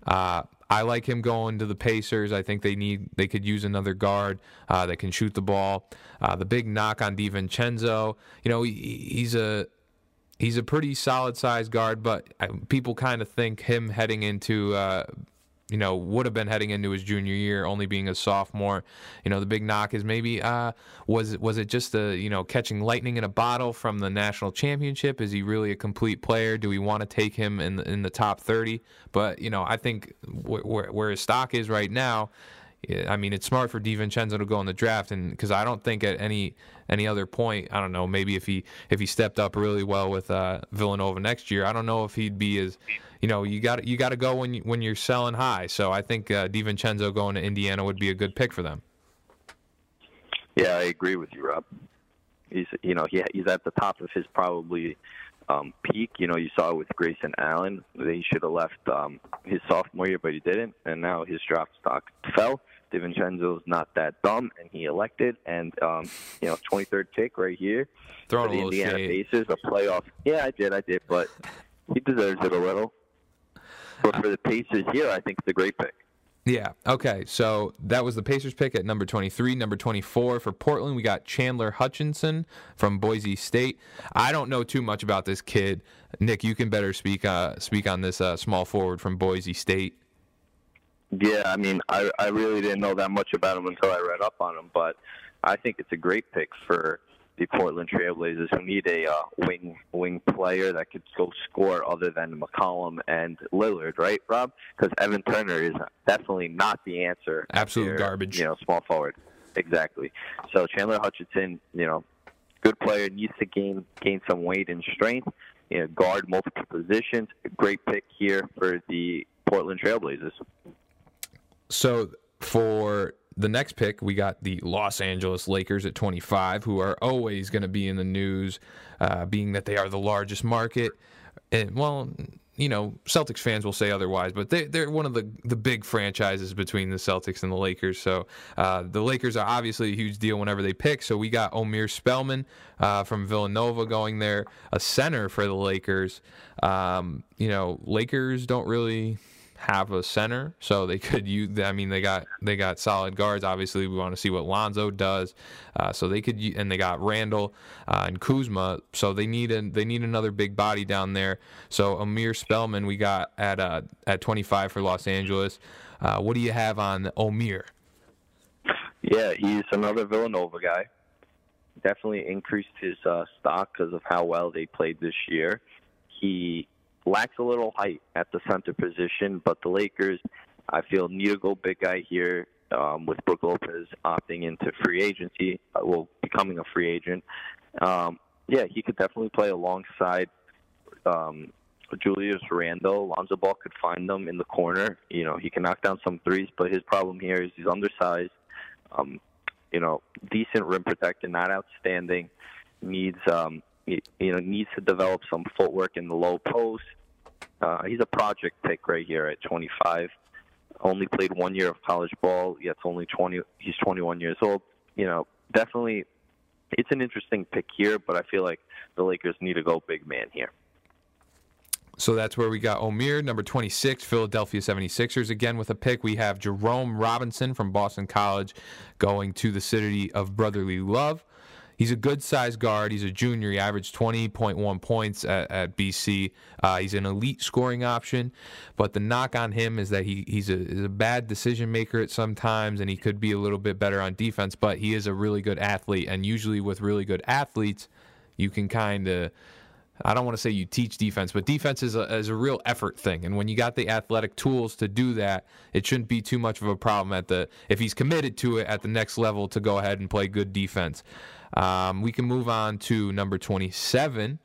Uh, I like him going to the Pacers. I think they need they could use another guard uh, that can shoot the ball. Uh, the big knock on DiVincenzo, you know, he, he's a he's a pretty solid sized guard, but I, people kind of think him heading into, uh, you know, would have been heading into his junior year, only being a sophomore. You know, the big knock is maybe uh, was was it just a you know catching lightning in a bottle from the national championship? Is he really a complete player? Do we want to take him in the, in the top thirty? But you know, I think wh- where where his stock is right now. I mean, it's smart for DiVincenzo to go in the draft, and because I don't think at any any other point, I don't know, maybe if he if he stepped up really well with uh, Villanova next year, I don't know if he'd be as, you know, you got you got to go when you, when you're selling high. So I think uh, DiVincenzo going to Indiana would be a good pick for them. Yeah, I agree with you, Rob. He's you know he he's at the top of his probably um, peak. You know, you saw it with Grayson Allen. He should have left um, his sophomore year, but he didn't, and now his draft stock fell. DiVincenzo's not that dumb, and he elected. And um, you know, 23rd pick right here Throwing for the Indiana shade. Pacers, a playoff. Yeah, I did, I did, but he deserves it a little. But for the Pacers here, I think it's a great pick. Yeah. Okay. So that was the Pacers pick at number 23. Number 24 for Portland, we got Chandler Hutchinson from Boise State. I don't know too much about this kid. Nick, you can better speak uh, speak on this uh, small forward from Boise State. Yeah, I mean, I I really didn't know that much about him until I read up on him, but I think it's a great pick for the Portland Trailblazers who need a uh, wing wing player that could go score other than McCollum and Lillard, right, Rob? Because Evan Turner is definitely not the answer. Absolute their, garbage. You know, small forward. Exactly. So Chandler Hutchinson, you know, good player, needs to gain gain some weight and strength. You know, guard multiple positions. Great pick here for the Portland Trailblazers. So for the next pick, we got the Los Angeles Lakers at 25, who are always going to be in the news, uh, being that they are the largest market. And well, you know, Celtics fans will say otherwise, but they, they're one of the, the big franchises between the Celtics and the Lakers. So uh, the Lakers are obviously a huge deal whenever they pick. So we got Omari Spellman uh, from Villanova going there, a center for the Lakers. Um, you know, Lakers don't really have a center, so they (laughs) could use. I mean, they got they got solid guards. Obviously, we want to see what Lonzo does. Uh, so they could, and they got Randle uh, and Kuzma. So they need a, they need another big body down there. So Omari Spellman, we got at uh, at 25 for Los Angeles. Uh, what do you have on Omari? Yeah, he's another Villanova guy. Definitely increased his uh, stock because of how well they played this year. He lacks a little height at the center position, but the Lakers, I feel, need to go big guy here. Um, with Brook Lopez opting into free agency, uh, well, becoming a free agent. Um, yeah, he could definitely play alongside um, Julius Randle. Lonzo Ball could find them in the corner. You know, he can knock down some threes, but his problem here is he's undersized. Um, you know, decent rim protector, not outstanding. Needs um, you you know needs to develop some footwork in the low post. Uh, he's a project pick right here at 25. Only played one year of college ball. Yet only 20. He's 21 years old. You know, definitely, it's an interesting pick here. But I feel like the Lakers need to go big man here. So that's where we got Omari, number 26, Philadelphia 76ers. Again, with a pick, we have Jerome Robinson from Boston College going to the city of brotherly love. He's a good sized guard. He's a junior. He averaged 20.1 points at, at BC. Uh, he's an elite scoring option, but the knock on him is that he, he's, a, a bad decision maker at some times, and he could be a little bit better on defense, but he is a really good athlete. And usually, with really good athletes, you can kind of I don't want to say you teach defense, but defense is a, is a real effort thing. And when you got the athletic tools to do that, it shouldn't be too much of a problem at the if he's committed to it at the next level to go ahead and play good defense. Um, we can move on to number 27.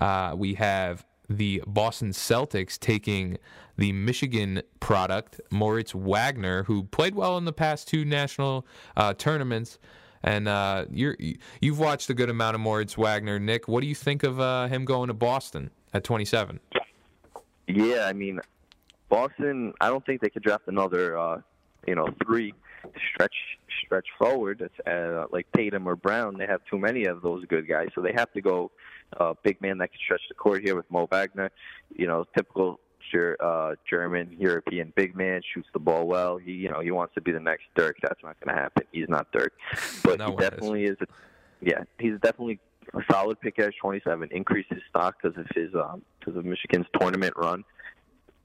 Uh, we have the Boston Celtics taking the Michigan product, Moritz Wagner, who played well in the past two national uh, tournaments. And uh, you're you've watched a good amount of Moritz Wagner, Nick. What do you think of uh, him going to Boston at 27? Yeah, I mean, Boston. I don't think they could draft another, uh, you know, three stretch stretch forward That's, uh, like Tatum or Brown. They have too many of those good guys, so they have to go uh, big man that can stretch the court here with Mo Wagner. You know, typical uh, German European big man shoots the ball well. He, you know, he wants to be the next Dirk. That's not going to happen. He's not Dirk, (laughs) but No he one is. definitely is. A, yeah, he's definitely a solid pick at age 27. Increased his stock because of his um, because of Michigan's tournament run.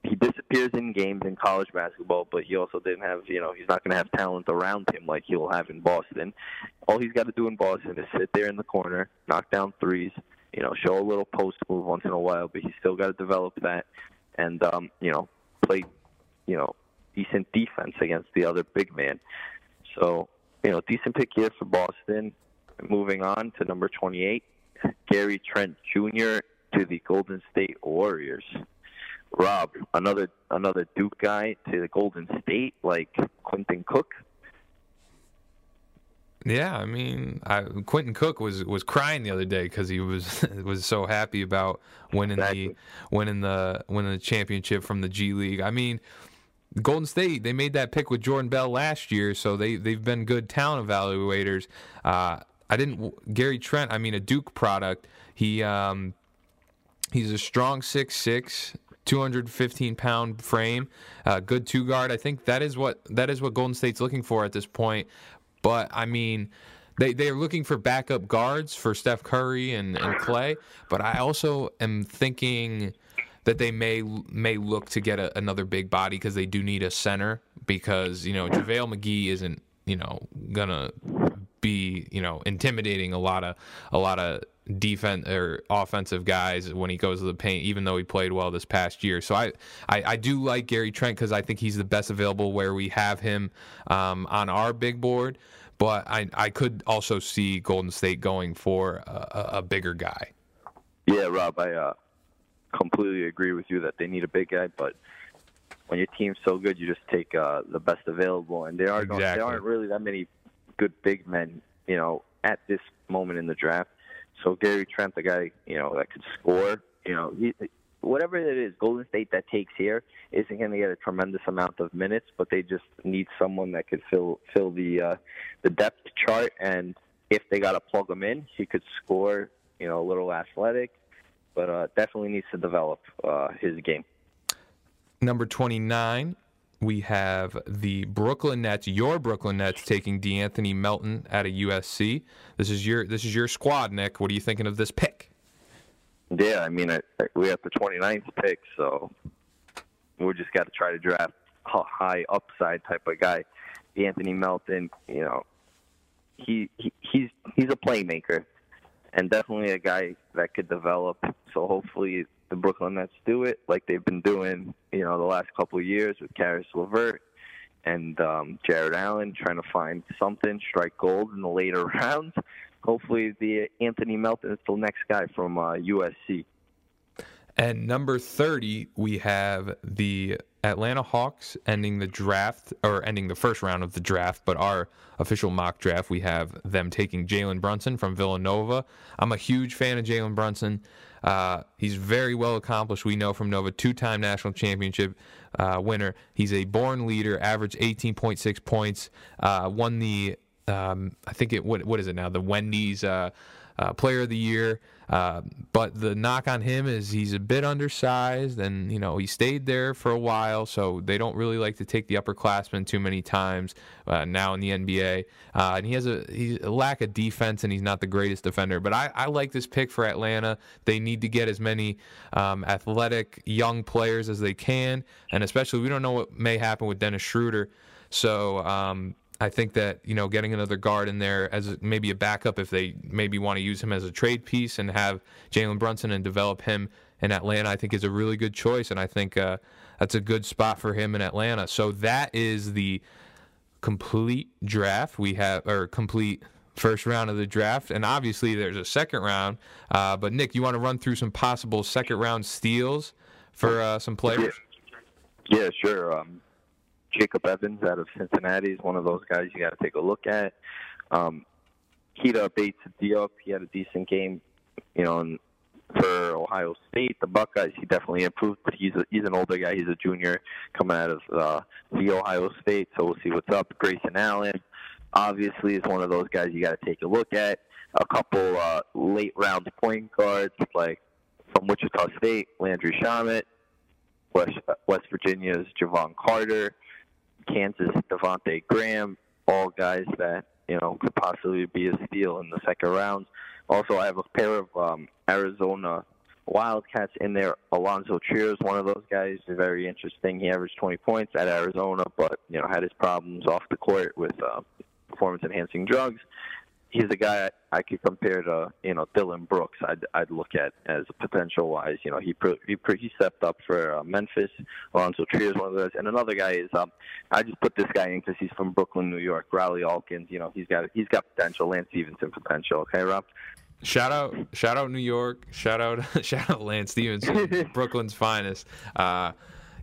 He disappears in games in college basketball, but he also didn't have, you know, he's not going to have talent around him like he'll have in Boston. All he's got to do in Boston is sit there in the corner, knock down threes, you know, show a little post move once in a while, but he's still got to develop that and, um, you know, play, you know, decent defense against the other big man. So, you know, decent pick here for Boston. Moving on to number 28, Gary Trent Jr. to the Golden State Warriors. Rob, another another Duke guy to the Golden State, like Quentin Cook. Yeah, I mean, I, Quentin Cook was was crying the other day because he was (laughs) was so happy about winning Exactly. the winning the winning the championship from the G League. I mean, Golden State they made that pick with Jordan Bell last year, so they they've been good talent evaluators. Uh, I didn't Gary Trent. I mean, a Duke product. He um, he's a strong six six. 215 pound frame, uh, good two guard. I think that is what that is what Golden State's looking for at this point. But I mean, they they are looking for backup guards for Steph Curry and, and Clay. But I also am thinking that they may may look to get a, another big body because they do need a center because you know JaVale McGee isn't you know gonna be you know intimidating a lot of a lot of defense or offensive guys when he goes to the paint even though he played well this past year so i i, I do like gary trent because i think he's the best available where we have him um, on our big board but i i could also see golden state going for a, a- bigger guy Yeah, Rob, I uh, completely agree with you that they need a big guy, but when your team's so good, you just take uh, the best available, and there are exactly. there aren't really that many good big men, you know, at this moment in the draft. So Gary Trent, the guy, you know, that could score, you know, he, whatever it is, Golden State that takes here isn't going to get a tremendous amount of minutes, but they just need someone that could fill fill the uh, the depth chart, and if they got to plug him in, he could score, you know, a little athletic, but uh, definitely needs to develop uh, his game. Number 29, we have the Brooklyn Nets, your Brooklyn Nets taking DeAnthony Melton out of USC. This is your this is your squad, Nick. What are you thinking of this pick? Yeah, I mean, I, we have the 29th pick, so we just got to try to draft a high upside type of guy. Anthony Melton, you know, he, he he's he's a playmaker, and definitely a guy that could develop. So hopefully the Brooklyn Nets do it like they've been doing, you know, the last couple of years with Caris LeVert and um, Jarrett Allen, trying to find something, strike gold in the later (laughs) rounds. Hopefully, the Anthony Melton is the next guy from uh, USC. And number 30, we have the Atlanta Hawks ending the draft, or ending the first round of the draft, but our official mock draft, we have them taking Jalen Brunson from Villanova. I'm a huge fan of Jalen Brunson. Uh, he's very well accomplished. We know from Nova, two time national championship uh, winner. He's a born leader, averaged 18.6 points, uh, won the, um, I think it, what, what is it now? The Wendy's. Uh, uh, player of the year. Uh, but the knock on him is he's a bit undersized, and you know he stayed there for a while, so they don't really like to take the upperclassmen too many times uh, now in the NBA. Uh, and he has a he's a lack of defense, and he's not the greatest defender. But I, I like this pick for Atlanta. They need to get as many um, athletic young players as they can, and especially we don't know what may happen with Dennis Schroeder. So um, I think that you know getting another guard in there as maybe a backup if they maybe want to use him as a trade piece and have Jalen Brunson and develop him in Atlanta, I think is a really good choice, and I think uh, that's a good spot for him in Atlanta. So that is the complete draft we have, or complete first round of the draft, and obviously there's a second round. Uh, but Nick, you want to run through some possible second round steals for uh, some players? Yeah, sure. Um, Jacob Evans out of Cincinnati is one of those guys you got to take a look at. Um, Keita Bates Diop, he had a decent game, you know, in, for Ohio State. The Buckeyes, he definitely improved, but he's a, he's an older guy. He's a junior coming out of uh, the Ohio State, so we'll see what's up. Grayson Allen, obviously, is one of those guys you got to take a look at. A couple uh, late round point guards like from Wichita State, Landry Shamet, West, West Virginia's Jevon Carter, Kansas Devontae Graham, all guys that you know could possibly be a steal in the second round. Also, I have a pair of um, Arizona Wildcats in there. Allonzo is one of those guys. Very interesting. He averaged 20 points at Arizona, but you know had his problems off the court with uh, performance-enhancing drugs. He's a guy I could compare to, you know, Dillon Brooks. I'd I'd look at as potential wise. You know, he pre- he, pre- he stepped up for uh, Memphis. Allonzo Trier is one of those, and another guy is um I just put this guy in because he's from Brooklyn, New York. Riley Alkins. You know, he's got he's got potential. Lance Stephenson potential. Okay, Rob. Shout out, shout out New York. Shout out, (laughs) shout out Lance Stephenson, (laughs) Brooklyn's finest. Uh,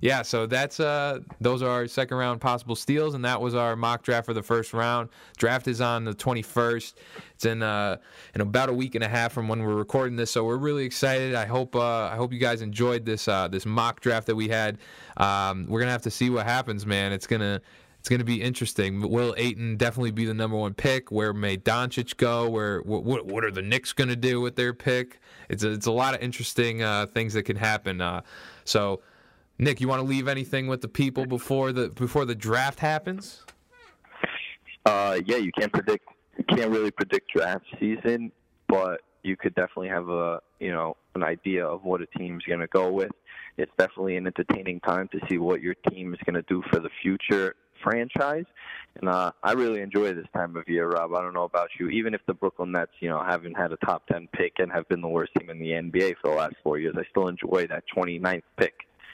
yeah, so that's uh those are our second round possible steals, and that was our mock draft for the first round. Draft is on the 21st. It's in uh in about a week and a half from when we're recording this, so we're really excited. I hope uh I hope you guys enjoyed this uh this mock draft that we had. Um, we're gonna have to see what happens, man. It's gonna it's going to be interesting. Will Ayton definitely be the number one pick? Where may Doncic go? Where what what are the Knicks going to do with their pick? It's a, it's a lot of interesting uh, things that can happen. Uh, so Nick, you want to leave anything with the people before the before the draft happens? Uh, yeah, you can't predict. You can't really predict draft season, but you could definitely have a you know an idea of what a team's going to go with. It's definitely an entertaining time to see what your team is going to do for the future franchise. And uh, I really enjoy this time of year, Rob. I don't know about you. Even if the Brooklyn Nets, you know, haven't had a top 10 pick and have been the worst team in the NBA for the last four years, I still enjoy that 29th pick.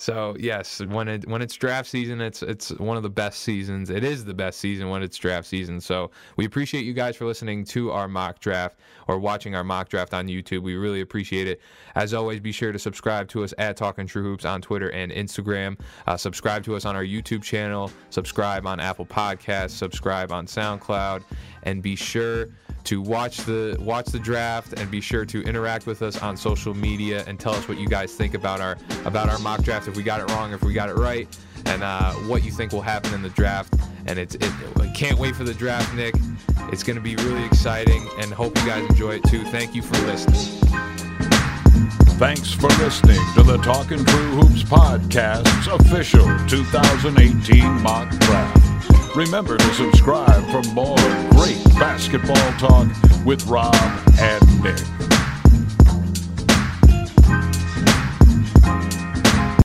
so yes, when it when it's draft season, it's it's one of the best seasons. It is the best season when it's draft season. So we appreciate you guys for listening to our mock draft or watching our mock draft on YouTube. We really appreciate it. As always, be sure to subscribe to us at Talking True Hoops on Twitter and Instagram. Uh, subscribe to us on our YouTube channel. Subscribe on Apple Podcasts. Subscribe on SoundCloud, and be sure to watch the watch the draft and be sure to interact with us on social media and tell us what you guys think about our about our mock draft if we got it wrong if we got it right and uh, what you think will happen in the draft and it's it, can't wait for the draft nick it's going to be really exciting and hope you guys enjoy it too thank you for listening Thanks for listening to the Talking True Hoops Podcast's official 2018 mock draft. Remember to subscribe for more great basketball talk with Rob and Nick.